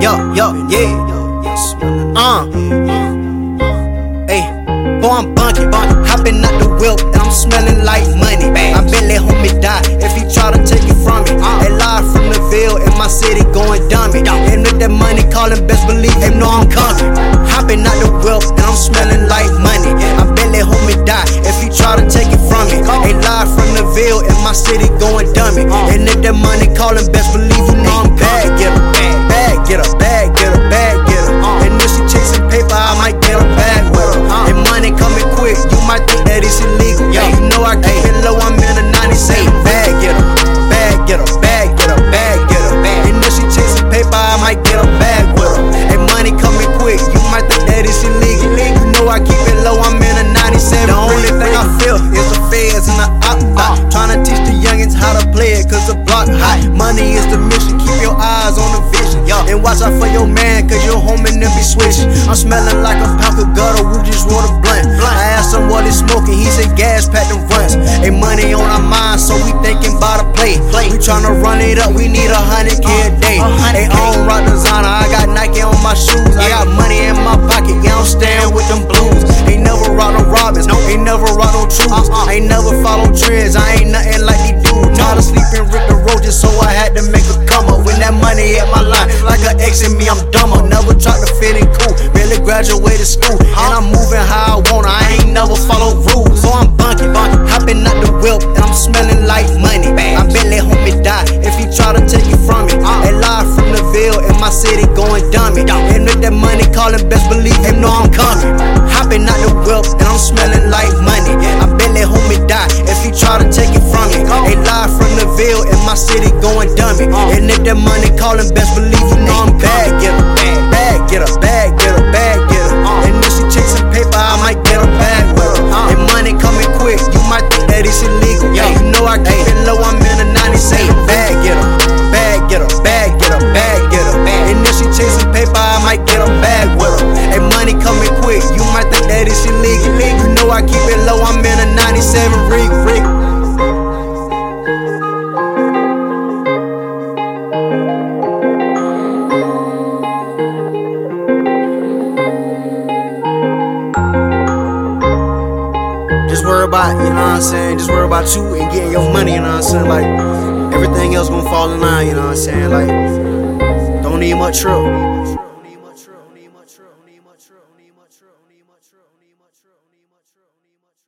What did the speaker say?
Yo, yo, yeah. Uh. Hey, boy, I'm bunking. Hopping out the whip, and I'm smelling like money. I bet let homie die if he try to take it from me. They lie from the veil, and my city going dummy. And if that money calling, best believe him know I'm coming. Hopping out the whip, and I'm smelling like money. I bet let homie die if he try to take it from me. They lie from the veil my city going dummy. And if that money calling, best believe you know I'm bad. Get her, bag, get her, bag, get her, bag, get her. And if she chasing paper, I might get her back with her. And money coming quick, you might think that it's illegal. Yeah, you know I keep it low, I'm in a 97 bag, get her, bag, get her, bag, get her, bag, get her. And if she chasing paper, I might get her back with her. And money coming quick, you might think that it's illegal. You know I keep it low, I'm in a 97. The only thing I feel is the feds and the op dot. Trying to teach how to play it, cause the block hot. Money is the mission, keep your eyes on the vision. And watch out for your man, cause your home and them be switching. I'm smelling like a pound of gutter, we just rolled a blunt. I asked him what he's smoking, he said gas pack them runs. Ain't money on our mind, so we thinking about a play. We tryna run it up, we need a hundred K a day. They own rock designer, I got Nike on my shoes. I got money in my pocket, yeah, I'm staying with them blues. Ain't never rock no Robins, ain't never rock no truths. Ain't never follow trends, I ain't nothing like these Rick so I had to make a come up. When that money hit my line, like an ex in me, I'm dumber. Never tried to fit in cool, barely graduated school. And I'm moving how I wanna, I ain't never follow rules. So I'm bunking, bunking, hopping out the whip, and I'm smelling like money. I bet let homie die if he try to take it from me. Uh. They live from the Ville and my city going dummy. And with that money calling, best believe they know I'm coming. Hopping out the whip, and I'm smelling like money. I bet let homie die if he try to take going dummy. Uh. And if that money calling, best believe you know I'm bad. Uh. Get her, bag, get her, bag, get her, bag, get her. And if she chasing paper, I might get her back with her. And money coming quick, you might think that it's illegal. Yeah, you know I keep it low, I'm in a 97 bag, get her, bag, get her, bag, get her, bag, get her. And if she chasing paper, I might get her back with her. And money coming quick, you might think that it's illegal. You know I keep it low, I'm in a 97 rig, rig. Just worry about, you know what I'm saying? Just worry about you and getting your money, you know what I'm saying? Like, everything else gonna fall in line, you know what I'm saying? Like, don't need much trouble.